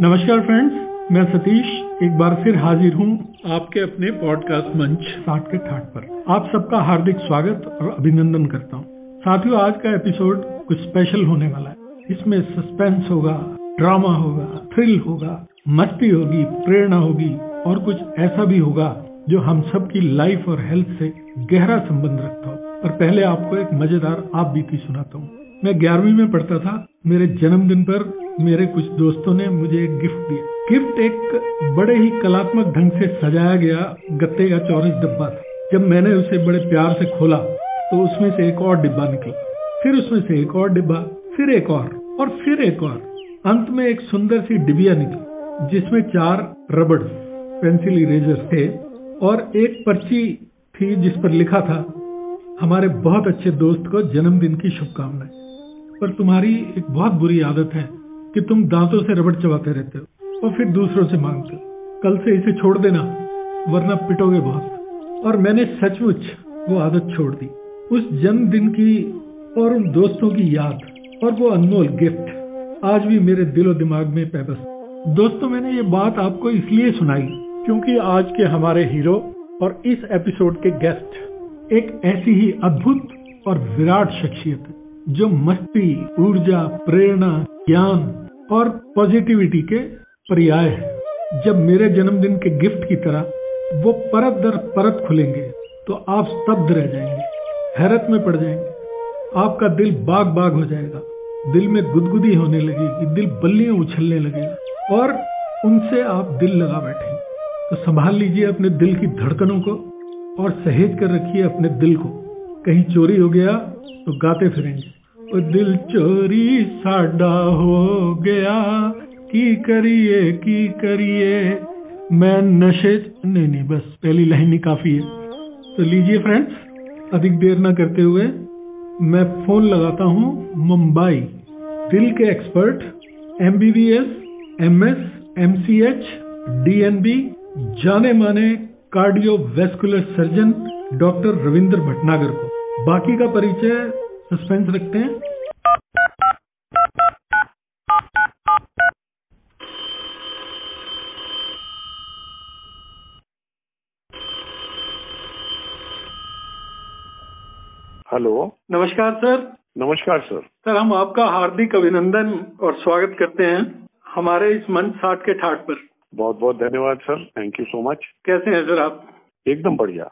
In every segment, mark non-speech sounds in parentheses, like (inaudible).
नमस्कार फ्रेंड्स मैं सतीश, एक बार फिर हाजिर हूँ आपके अपने पॉडकास्ट मंच साठ के ठाट पर। आप सबका हार्दिक स्वागत और अभिनंदन करता हूँ। साथियों, आज का एपिसोड कुछ स्पेशल होने वाला है। इसमें सस्पेंस होगा ड्रामा होगा थ्रिल होगा, मस्ती होगी, प्रेरणा होगी और कुछ ऐसा भी होगा जो हम सब की लाइफ और हेल्थ से गहरा संबंध रखता हो। और पहले आपको एक मज़ेदार आप बीती सुनाता हूँ। मैं ग्यारहवीं में पढ़ता था, मेरे जन्मदिन पर मेरे कुछ दोस्तों ने मुझे एक गिफ्ट दिया। गिफ्ट एक बड़े ही कलात्मक ढंग से सजाया गया गत्ते का चौरस डिब्बा था। जब मैंने उसे बड़े प्यार से खोला तो उसमें से एक और डिब्बा निकला। फिर उसमें से एक और डिब्बा, फिर एक और और फिर एक और। अंत में एक सुंदर सी डिबिया निकली, जिसमें चार रबड़, पेंसिल इरेजर थे, और एक पर्ची थी जिस पर लिखा था, हमारे बहुत अच्छे दोस्त को जन्मदिन की शुभकामनाएँ। पर तुम्हारी एक बहुत बुरी आदत है। कि तुम दांतों से रबड़ चबाते रहते हो और फिर दूसरों से मांगते हो। कल से इसे छोड़ देना, वरना पिटोगे बहुत। और मैंने सचमुच वो आदत छोड़ दी। उस जन्मदिन की और उन दोस्तों की याद और वो अनमोल गिफ्ट आज भी मेरे दिलो दिमाग में पैबस दोस्तों, मैंने ये बात आपको इसलिए सुनाई क्योंकि आज के हमारे हीरो और इस एपिसोड के गेस्ट एक ऐसी ही अद्भुत और विराट शख्सियत जो मस्ती, ऊर्जा, प्रेरणा, ज्ञान और पॉजिटिविटी के पर्याय है। जब मेरे जन्मदिन के गिफ्ट की तरह वो परत दर परत खुलेंगे तो आप स्तब्ध रह जाएँगे, हैरत में पड़ जाएँगे। आपका दिल बाग बाग हो जाएगा, दिल में गुदगुदी होने लगेगी, दिल बल्लियाँ उछलने लगेगा, और उनसे आप दिल लगा बैठेंगे। तो संभाल लीजिए अपने दिल की धड़कनों को और सहेज कर रखिए अपने दिल को। कहीं चोरी हो गया तो गाते फिरेंगे। ओ दिल चोरी साडा हो गया। की करिए की करिए। मैं नशे नहीं नहीं, बस पहली लाइन ही काफ़ी है। तो लीजिए फ्रेंड्स अधिक देर ना करते हुए मैं फ़ोन लगाता हूँ मुंबई। दिल के expert M B B S M S M C H D N B जाने माने cardiovascular surgeon doctor Ravindra Bhatnagar को। बाकी का परिचय सस्पेंस रखते हैं। हेलो। नमस्कार सर। नमस्कार सर। सर हम आपका हार्दिक अभिनंदन और स्वागत करते हैं हमारे इस मंच साठ के ठाट पर। बहुत बहुत धन्यवाद sir. Thank you so much कैसे हैं सर आप? एकदम बढ़िया।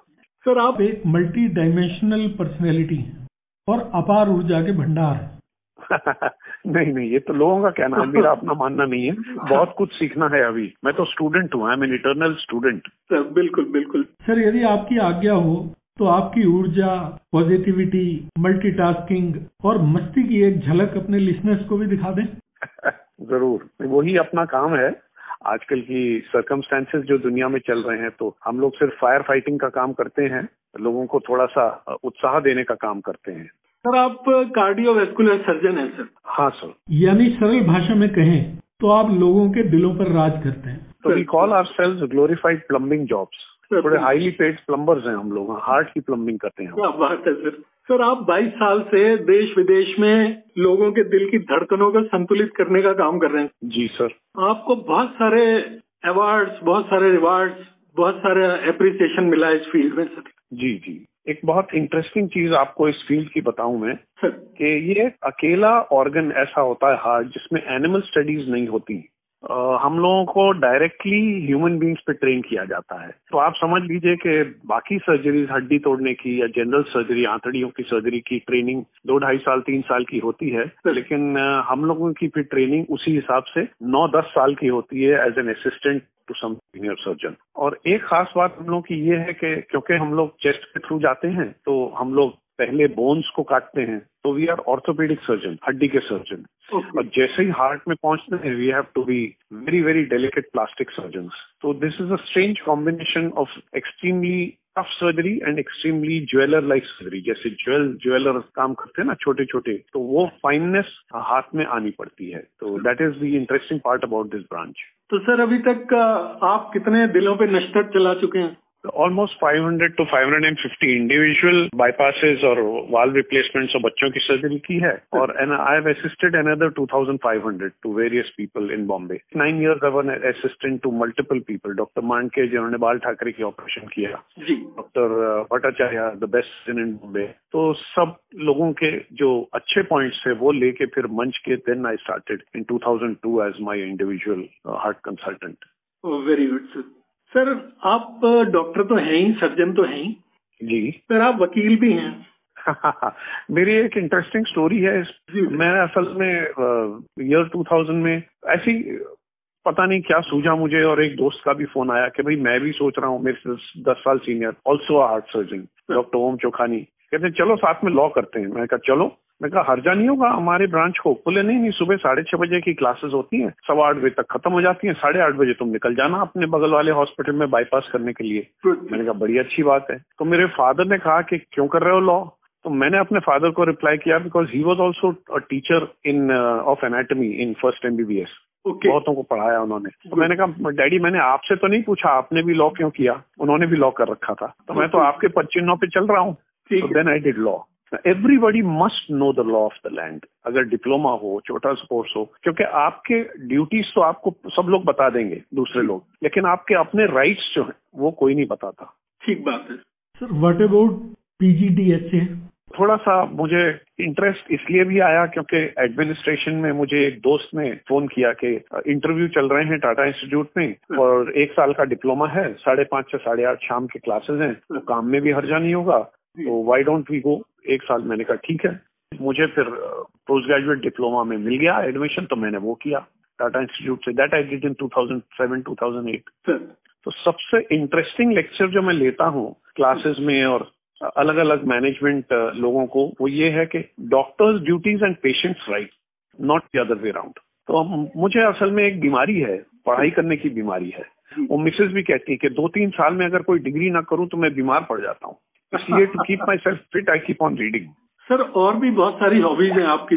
सर आप एक मल्टी डायमेंशनल पर्सनैलिटी और अपार ऊर्जा के भंडार है। (laughs) नहीं नहीं ये तो लोगों का कहना है (laughs) मेरा अपना मानना नहीं है। बहुत कुछ सीखना है अभी। मैं तो स्टूडेंट हूँ I am an eternal student sir बिल्कुल बिल्कुल। सर यदि आपकी आज्ञा हो तो आपकी ऊर्जा पॉजिटिविटी मल्टीटास्किंग और मस्ती की एक झलक अपने लिसनर्स को भी दिखा दें। (laughs) ज़रूर। वही अपना काम है। आजकल की सर्कमस्टेंसेज जो दुनिया में चल रहे हैं तो हम लोग सिर्फ़ फायर फाइटिंग का काम करते हैं लोगों को थोड़ा सा उत्साह देने का काम करते हैं। सर आप कार्डियोवेस्कुलर सर्जन हैं सर। हाँ सर। यानी सरल भाषा में कहें तो आप लोगों के दिलों पर राज करते हैं। तो we call ourselves glorified plumbing jobs थोड़े हाईली पेड प्लम्बर्स हैं हम लोग हार्ट की प्लम्बिंग करते हैं क्या बात है सर। सर आप 22 साल से देश विदेश में लोगों के दिल की धड़कनों को संतुलित करने का काम कर रहे हैं। जी सर। आपको बहुत सारे अवार्ड्स बहुत सारे रिवार्ड्स बहुत सारे अप्रिसिएशन मिला है इस फ़ील्ड में सर। जी जी। एक बहुत इंटरेस्टिंग चीज़ आपको इस फ़ील्ड की बताऊँ मैं कि ये अकेला ऑर्गन ऐसा होता है हार्ट जिसमें एनिमल स्टडीज़ नहीं होती। हम लोगों को डायरेक्टली ह्यूमन बींग्स पे ट्रेन किया जाता है। तो आप समझ लीजिए कि बाकी सर्जरीज हड्डी तोड़ने की या जनरल सर्जरी आंतड़ियों की सर्जरी की ट्रेनिंग दो ढाई साल, तीन साल की होती है। लेकिन हम लोगों की फिर ट्रेनिंग उसी हिसाब से नौ, दस साल की होती है as an assistant to some senior surgeon और एक खास बात हम लोग की ये है कि क्योंकि हम लोग चेस्ट के थ्रू जाते हैं तो हम लोग पहले बोन्स को काटते हैं तो वी आर ऑर्थोपेडिक सर्जन हड्डी के सर्जन okay. और जैसे ही हार्ट में पहुँचते हैं we have to be very very delicate plastic surgeon तो this is a strange combination of extremely tough surgery and extremely jeweller like surgery जैसे ज्वेल ज्वेलर काम करते हैं ना छोटे छोटे तो वो फाइननेस हाथ में आनी पड़ती है। तो that is the interesting part about this branch तो सर अभी तक आप कितने दिलों पे नश्तर चला चुके हैं? ऑलमोस्ट 500 टू 550 इंडिविजुअल बाईपासेस और वाल रिप्लेसमेंट्स और बच्चों की सर्जरी की है और I have assisted another 2500 to various people in Bombay nine years I assistant to multiple people doctor Manke जिन्होंने बाल ठाकरे की ऑपरेशन किया doctor Bhattacharya the best in Bombay तो सब लोगों के जो अच्छे पॉइंट्स थे वो लेके फिर मंच के then I started in 2002 as my individual heart consultant very good sir sir आप डॉक्टर तो हैं ही सर्जन तो हैं ही। जी। सर आप वकील भी हैं। (laughs) मेरी एक इंटरेस्टिंग स्टोरी है। मैं असल में ईयर 2000 में ऐसी पता नहीं क्या सूझा मुझे और एक दोस्त का भी फ़ोन आया कि भाई मैं भी सोच रहा हूँ मेरे से दस साल senior also heart surgeon doctor Om Chaukhani. कहते हैं चलो साथ में लॉ करते हैं। मैं कहा चलो। मैं कहा हर्जा नहीं होगा हमारे ब्रांच को बोले नहीं नहीं सुबह साढ़े छह बजे की क्लासेस होती हैं सवा आठ बजे तक खत्म हो जाती हैं साढ़े आठ बजे तुम निकल जाना अपने बगल वाले हॉस्पिटल में बाईपास करने के लिए। मैंने कहा बड़ी अच्छी बात है। तो मेरे फादर ने कहा कि क्यों कर रहे हो लॉ तो मैंने अपने फादर को रिप्लाई किया because he was also a teacher in of anatomy in first MBBS बहुतों को पढ़ाया उन्होंने। तो मैंने कहा डैडी मैंने आपसे तो नहीं पूछा आपने भी लॉ क्यों किया? उन्होंने भी लॉ कर रखा था। तो मैं तो आपके पच्चीनों पे चल रहा हूँ। Then I did law everybody must know the law of the land अगर डिप्लोमा हो छोटा स्पोर्ट्स हो क्योंकि आपके ड्यूटीज़ तो आपको सब लोग बता देंगे दूसरे लोग लेकिन आपके अपने राइट्स जो हैं वो कोई नहीं बताता ठीक बात है सर व्हाट अबाउट पीजीडीएचए थोड़ा सा मुझे इंटरेस्ट इसलिए भी आया क्योंकि एडमिनिस्ट्रेशन में मुझे एक दोस्त ने फ़ोन किया कि इंटरव्यू चल रहे हैं टाटा इंस्टीट्यूट में और एक साल का डिप्लोमा है साढ़े पाँच से साढ़े आठ शाम के क्लासेस हैं तो काम में भी हर्जा नहीं होगा तो वाई डोंट वी गो एक साल मैंने कहा ठीक है। मुझे फिर पोस्ट ग्रेजुएट डिप्लोमा में मिल गया। एडमिशन तो मैंने वो किया। टाटा इंस्टीट्यूट से दैट आई डिड इन 2007 2008 तो सबसे इंटरेस्टिंग लेक्चर जो मैं लेता हूँ क्लासेस में और अलग अलग मैनेजमेंट लोगों को वो ये है कि doctors duties and patients right not the other way round तो मुझे असल में एक बीमारी है पढ़ाई करने की बीमारी है। वो मिसेज भी कहती है कि दो तीन साल में अगर कोई डिग्री ना करूँ तो मैं बीमार पड़ जाता हूँ। इसलिए to keep myself fit I keep on reading sir और भी बहुत सारी हॉबीज हैं आपकी।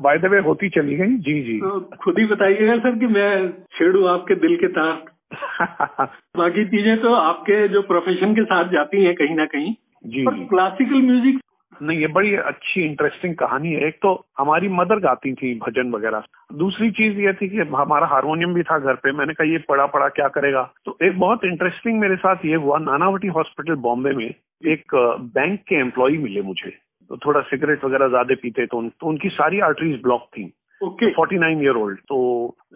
बाय द वे होती चली गई। जी जी। तो खुद ही बताइएगा सर कि मैं छेड़ू आपके दिल के तार (laughs) बाकी चीज़ें तो आपके जो प्रोफेशन के साथ जाती हैं कहीं ना कहीं। जी पर क्लासिकल म्यूज़िक नहीं ये बड़ी अच्छी इंटरेस्टिंग कहानी है। एक तो हमारी मदर गाती थी भजन वगैरह। दूसरी चीज़ ये थी कि हमारा हारमोनियम भी था घर पे। मैंने कहा ये पढ़ा पढ़ा क्या करेगा? तो एक बहुत इंटरेस्टिंग मेरे साथ ये हुआ। नानावटी हॉस्पिटल बॉम्बे में एक बैंक के एम्प्लॉय मिले मुझे। तो थोड़ा सिगरेट वगैरह ज़्यादा पीते तो, उन, तो उनकी सारी आर्टरीज ब्लॉक थी। Okay forty nine year old तो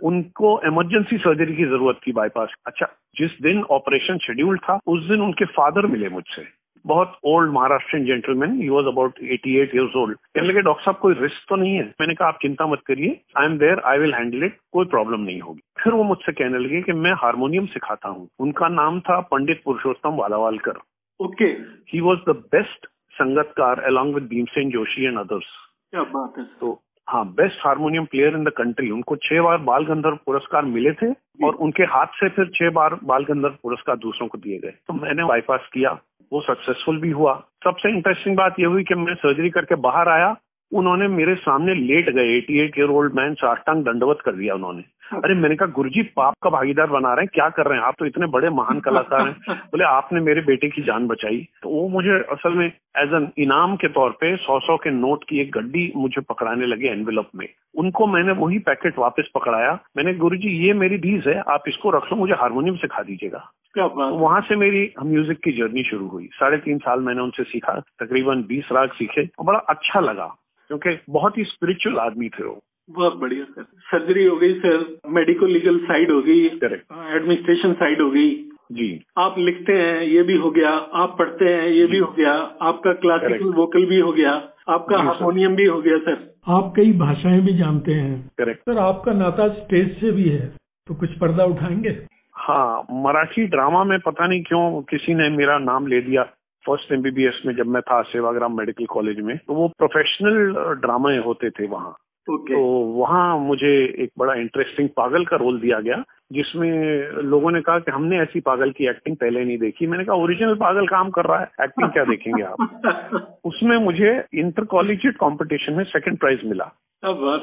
उनको इमरजेंसी सर्जरी की ज़रूरत थी बाईपास अच्छा जिस दिन ऑपरेशन शेड्यूल था उस दिन उनके फादर मिले मुझसे। बहुत old Maharashtra gentleman he was about eighty eight years old कहने लगे डॉक्टर साहब कोई रिस्क तो नहीं है? मैंने कहा आप चिंता मत करिए I am there I will handle it कोई प्रॉब्लम नहीं होगी. फिर वो मुझसे कहने लगे कि मैं हारमोनियम सिखाता हूँ। उनका नाम था Pandit Purushottam Walawalkar. Okay he was the best संगतकार along with Bhimsen Joshi and others क्या बात है तो हाँ best harmonium player in the country उनको छह बार बाल गंधर्व पुरस्कार मिले थे और उनके हाथ से फिर छह बार बाल गंधर्व पुरस्कार दूसरों को दिए गए। तो मैंने बाईपास किया वो सक्सेसफुल भी हुआ। सबसे इंटरेस्टिंग बात ये हुई कि मैं सर्जरी करके बाहर आया उन्होंने मेरे सामने लेट गए eighty eight year old man साष्टांग दंडवत कर दिया उन्होंने। अरे मैंने कहा गुरुजी पाप का भागीदार बना रहे हैं क्या कर रहे हैं? आप तो इतने बड़े महान कलाकार हैं। (laughs) बोले आपने मेरे बेटे की जान बचाई। तो वो मुझे असल में एज एन इनाम के तौर पे सौ सौ के नोट की एक गड्डी मुझे पकड़ाने लगे एनवेलप में। उनको मैंने वही पैकेट वापस पकड़ाया। मैंने गुरुजी ये मेरी डीज है आप इसको रख लो मुझे हारमोनियम सिखा दीजिएगा। तो वहाँ से मेरी म्यूज़िक की जर्नी शुरू हुई। साढ़े तीन साल मैंने उनसे सीखा तकरीबन बीस राग सीखे और बड़ा अच्छा लगा। क्योंकि बहुत ही स्पिरिचुअल आदमी थे वो। बहुत बढ़िया सर सर्जरी हो गई सर मेडिको लीगल साइड हो गई एडमिनिस्ट्रेशन साइड हो गई। जी। आप लिखते हैं ये भी हो गया। आप पढ़ते हैं ये भी हो गया। आपका क्लासिकल वोकल भी हो गया। आपका हारमोनियम भी हो गया सर आप कई भाषाएँ भी जानते हैं। करेक्ट सर आपका नाता स्टेज से भी है तो कुछ पर्दा उठाएँगे? हाँ मराठी ड्रामा में पता नहीं क्यों किसी ने मेरा नाम ले दिया फ़र्स्ट एमबीबीएस में जब मैं था सेवाग्राम मेडिकल कॉलेज में तो वो प्रोफेशनल ड्रामे होते थे वहाँ। okay. तो वहाँ मुझे एक बड़ा इंटरेस्टिंग पागल का रोल दिया गया जिसमें लोगों ने कहा कि हमने ऐसी पागल की एक्टिंग पहले नहीं देखी। मैंने कहा ओरिजिनल पागल काम कर रहा है एक्टिंग क्या देखेंगे आप? (laughs) उसमें मुझे इंटर कॉलेजिएट कॉम्पिटिशन में सेकंड प्राइज मिला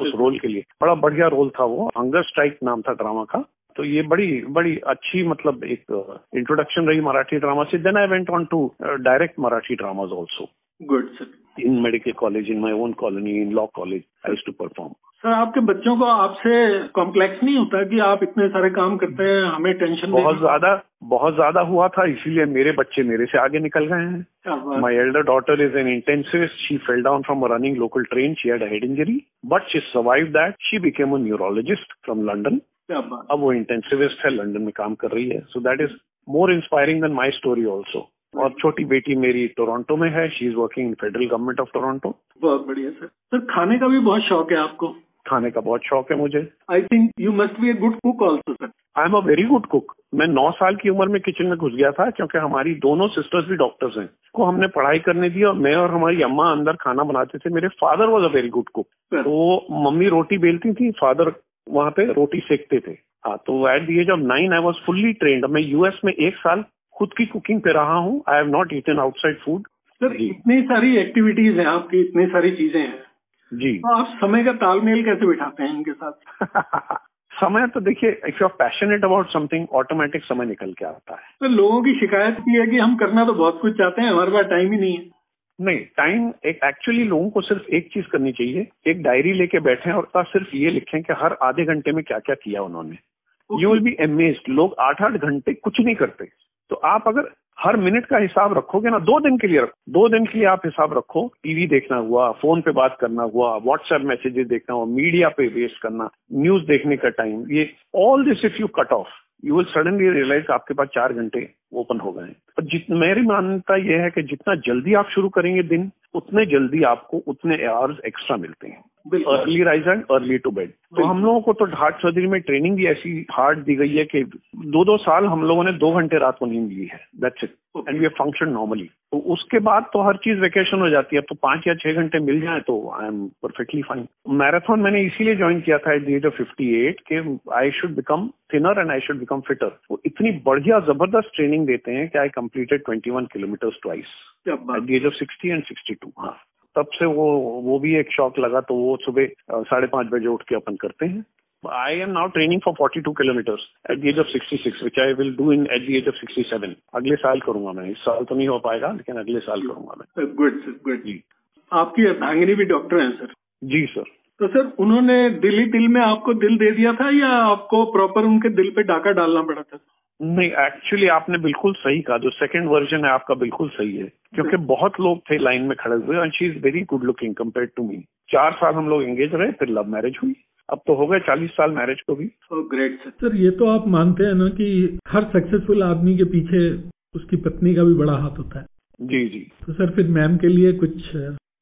उस रोल के लिए। बड़ा बढ़िया रोल था वो हंगर स्ट्राइक नाम था ड्रामा का। तो ये बड़ी बड़ी अच्छी मतलब एक इंट्रोडक्शन रही मराठी ड्रामा से. Then I went on to direct Marathi dramas also good sir in medical college in my own colony in law college I to perform sir आपके बच्चों को आपसे कॉम्प्लेक्स नहीं होता कि आप इतने सारे काम करते हैं हमें टेंशन बहुत ज़्यादा बहुत ज़्यादा हुआ था इसीलिए मेरे बच्चे मेरे से आगे निकल गए हैं. My elder daughter is an intensivist she fell down from running local train she had head injury but she survive that she became a neurologist from London अब वो इंटेंसिविस्ट है लंदन में काम कर रही है। So that is more inspiring than my story also और छोटी बेटी मेरी टोरंटो में है she is working in federal government of Toronto बहुत बढ़िया सर सर खाने का भी बहुत शौक है आपको? खाने का बहुत शौक है मुझे। I think you must be a good cook also sir I am a very good cook मैं नौ साल की उम्र में किचन में घुस गया था क्योंकि हमारी दोनों सिस्टर्स भी डॉक्टर्स हैं। को हमने पढ़ाई करने दी और मैं और हमारी अम्मा अंदर खाना बनाते थे। मेरे father was a very good cook तो मम्मी रोटी बेलती थी फादर वहाँ पे रोटी सेकते थे। हाँ तो at the age of nine I was fully trained मैं यूएस में एक साल खुद की कुकिंग पे रहा हूँ। I have not eaten outside food sir इतनी सारी एक्टिविटीज़ हैं आपकी इतनी सारी चीज़ें हैं। जी। तो आप समय का तालमेल कैसे बिठाते हैं इनके साथ? (laughs) समय तो देखिए if you are passionate about something automatic समय निकल के आता है। तो लोगों की शिकायत की है कि हम करना तो बहुत कुछ चाहते हैं हमारे पास टाइम ही नहीं है। नहीं टाइम एक एक्चुअली लोगों को सिर्फ़ एक चीज़ करनी चाहिए एक डायरी लेके बैठे और सिर्फ़ ये लिखें कि हर आधे घंटे में क्या क्या किया उन्होंने यू विल बी अमेज्ड लोग आठ आठ घंटे कुछ नहीं करते। तो आप अगर हर मिनट का हिसाब रखोगे ना दो दिन के लिए रखो। दो दिन के लिए आप हिसाब रखो टीवी देखना हुआ फ़ोन पे बात करना हुआ व्हाट्सएप मैसेजेस देखना हुआ मीडिया पे वेस्ट करना न्यूज़ देखने का टाइम ये all this if you cut off you will suddenly realise आपके पास चार घंटे ओपन हो गए और जित, मेरी मान्यता यह है कि जितना जल्दी आप शुरू करेंगे दिन, उतने जल्दी आपको उतने आवर्स एक्स्ट्रा मिलते हैं। Early rise and early to bed तो हम लोगों को तो हार्ट सर्जरी में ट्रेनिंग भी ऐसी हार्ड दी गई है कि दो दो साल हम लोगों ने दो घंटे रात को नींद ली है। That's it and we function normally तो उसके बाद तो हर चीज़ वेकेशन हो जाती है। तो पाँच या छह घंटे मिल जाए तो I am perfectly fine marathon मैंने इसीलिए ज्वाइन किया था at the age of fifty eight के I should become thinner and I should become fitter वो इतनी बढ़िया ज़बरदस्त ट्रेनिंग देते हैं कि I completed twenty one kilometre twice at the age of sixty and sixty two हाँ। तब से वो वो भी एक शौक लगा तो वो सुबह साढ़े पाँच बजे उठ के अपन करते हैं। I am now training for forty two kilometre at the age of sixty six which I will do in at the age of sixty seven अगले साल करूँगा मैं इस साल तो नहीं हो पाएगा लेकिन अगले साल करूँगा मैं। गुड सर गुड जी। आपकी अर्धांगिनी भी डॉक्टर हैं सर जी सर तो सर उन्होंने दिल ही दिल में आपको दिल दे दिया था या आपको प्रॉपर उनके दिल पे डाका डालना पड़ा था नहीं एक्चुअली आपने बिल्कुल सही कहा। जो सेकंड वर्जन है आपका बिल्कुल सही है। क्योंकि बहुत लोग थे लाइन में खड़े हुए and she is very good looking compare to me चार साल हम लोग एंगेज रहे फिर लव मैरिज हुई। अब तो हो गए चालीस साल मैरिज को भी। ग्रेट सर सर ये तो आप मानते हैं ना कि हर सक्सेसफुल आदमी के पीछे उसकी पत्नी का भी बड़ा हाथ होता है। जी जी। तो सर फिर मैम के लिए कुछ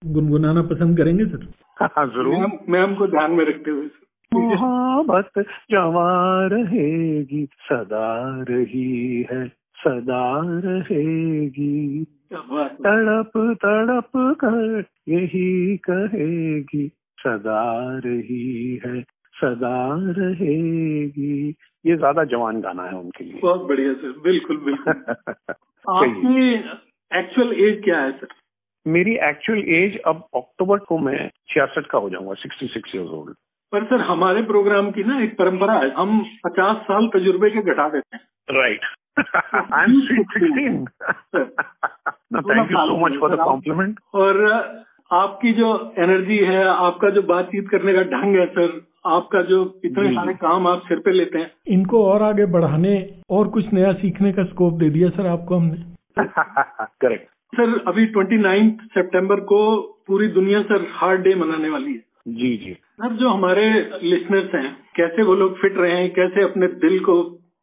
गुनगुनाना पसंद करेंगे सर हाँ ज़रूर। मैम को ध्यान में रखते हुए मोहब्बत जवा रहेगी सदा रही है सदा रहेगी। तड़प तड़प कर यही कहेगी सदा रही है सदा रहेगी। ये ज़्यादा जवान गाना है उनके लिए। बहुत बढ़िया सर। बिल्कुल बिल्कुल। (laughs) आपकी एक्चुअल एज क्या है सर? मेरी एक्चुअल एज अब अक्टूबर को मैं छियासठ का हो जाऊँगा सिक्सटी सिक्स ईयर्स ओल्ड पर सर हमारे प्रोग्राम की ना एक परंपरा है हम पचास साल तजुर्बे के घटा देते हैं। Right I am sixteen thank you so much for the compliment और आपकी जो एनर्जी है आपका जो बातचीत करने का ढंग है सर आपका जो इतने सारे काम आप सिर पे लेते हैं। इनको और आगे बढ़ाने और कुछ नया सीखने का स्कोप दे दिया सर आपको हमने। (laughs) करेक्ट सर अभी ट्वेंटी नाइन्थ सेप्टेम्बर को पूरी दुनिया सर हार्ड डे मनाने वाली है। जी जी। सर जो हमारे लिसनर्स हैं कैसे वो लोग फिट रहे हैं कैसे अपने दिल को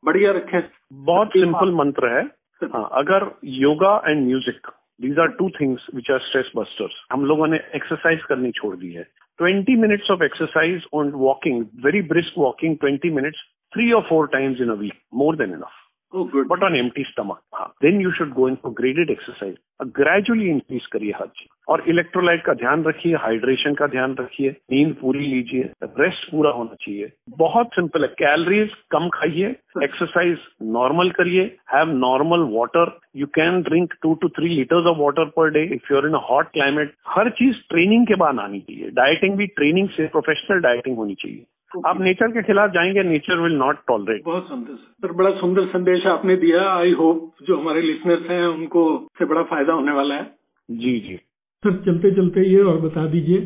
बढ़िया रखें? बहुत सिंपल मंत्र है। हाँ, अगर yoga and music these are two things which are stress busters हम लोगों ने एक्सरसाइज करनी छोड़ दी है। Twenty minutes of exercise on walking very brisk walking twenty minutes three और four times in a week more than enough Oh, good. But on empty stomach. हाँ. Then you should go in for graded exercise. Gradually increase करिए हर चीज़ और electrolyte का ध्यान रखिए hydration का ध्यान रखिए नींद पूरी लीजिए रेस्ट पूरा होना चाहिए बहुत सिंपल है कैलोरीज कम खाइए एक्सरसाइज नॉर्मल करिए have normal water you can drink two two three litres of water per day if you're in hot climate हर चीज़ ट्रेनिंग के बाद आनी चाहिए डाइटिंग भी ट्रेनिंग से प्रोफेशनल डाइटिंग होनी चाहिए आप नेचर के खिलाफ जाएँगे नेचर विल नॉट टॉलरेट बहुत सुंदर सर बड़ा सुंदर संदेश आपने दिया। आई होप जो हमारे लिसनर्स हैं उनको से बड़ा फ़ायदा होने वाला है। जी जी। सर चलते चलते ये और बता दीजिए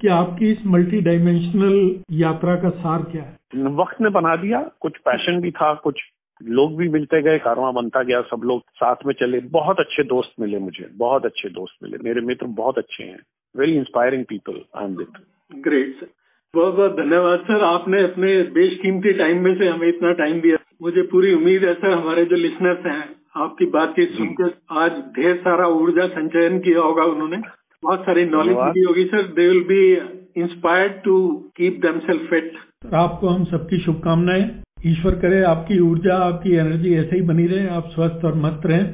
कि आपकी इस मल्टी डायमेंशनल यात्रा का सार क्या है? वक्त ने बना दिया। कुछ पैशन भी था कुछ लोग भी मिलते गए कारवा बनता गया सब लोग साथ में चले। बहुत अच्छे दोस्त मिले मुझे बहुत अच्छे दोस्त मिले। मेरे मित्र बहुत अच्छे हैं। Very inspiring people I am with great sir बहुत बहुत धन्यवाद सर। आपने अपने बेशकीमती टाइम में से हमें इतना टाइम दिया। मुझे पूरी उम्मीद है सर हमारे जो लिसनर्स हैं आपकी बातचीत सुनकर आज ढेर सारा ऊर्जा संचयन किया होगा उन्होंने। बहुत सारी नॉलेज मिली होगी sir. They will be inspired to keep themselves fit आपको हम सबकी शुभकामनाएँ। ईश्वर करे आपकी ऊर्जा आपकी एनर्जी ऐसे ही बनी रहे। आप स्वस्थ और मस्त रहें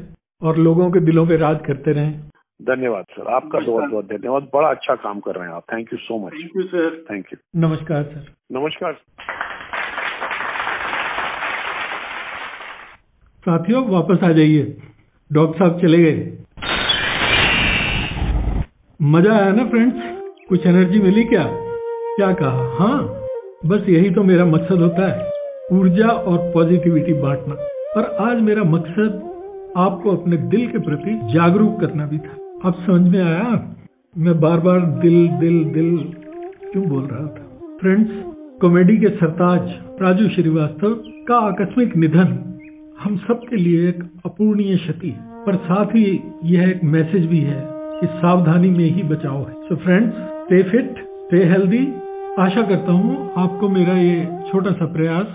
और लोगों के दिलों पे राज करते रहें। धन्यवाद सर। आपका बहुत बहुत धन्यवाद। बड़ा अच्छा काम कर रहे हैं आप। Thank you so much thank you sir thank you नमस्कार सर। नमस्कार। साथियों वापस आ जाइए। डॉक्टर साहब चले गए। मज़ा आया ना फ्रेंड्स कुछ एनर्जी मिली क्या? क्या कहा? हाँ बस यही तो मेरा मकसद होता है। ऊर्जा और पॉजिटिविटी बांटना। और आज मेरा मकसद आपको अपने दिल के प्रति जागरूक करना भी था। अब समझ में आया? मैं बार बार दिल दिल दिल क्यों बोल रहा था? फ्रेंड्स कॉमेडी के सरताज राजू श्रीवास्तव का आकस्मिक निधन हम सब के लिए एक अपूर्णीय क्षति पर साथ ही यह एक मैसेज भी है कि सावधानी में ही बचाव है। So friends stay fit stay healthy आशा करता हूँ आपको मेरा ये छोटा सा प्रयास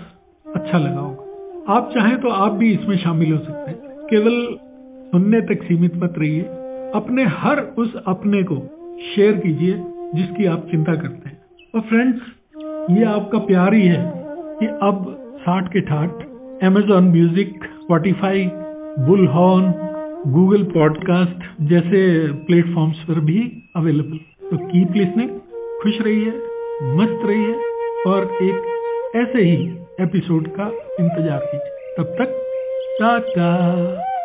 अच्छा लगा होगा। आप चाहें तो आप भी इसमें शामिल हो सकते हैं। केवल सुनने तक सीमित मत रहिए। अपने हर उस अपने को शेयर कीजिए, जिसकी आप चिंता करते हैं। और फ्रेंड्स ये आपका प्यार ही है कि अब साठ के ठाठ Amazon music Spotify bull horn Google podcast जैसे प्लेटफॉर्म्स पर भी अवेलेबल तो कीप लिसनिंग खुश रहिए, मस्त रहिए और एक ऐसे ही एपिसोड का इंतज़ार कीजिए। तब तक, टाटा।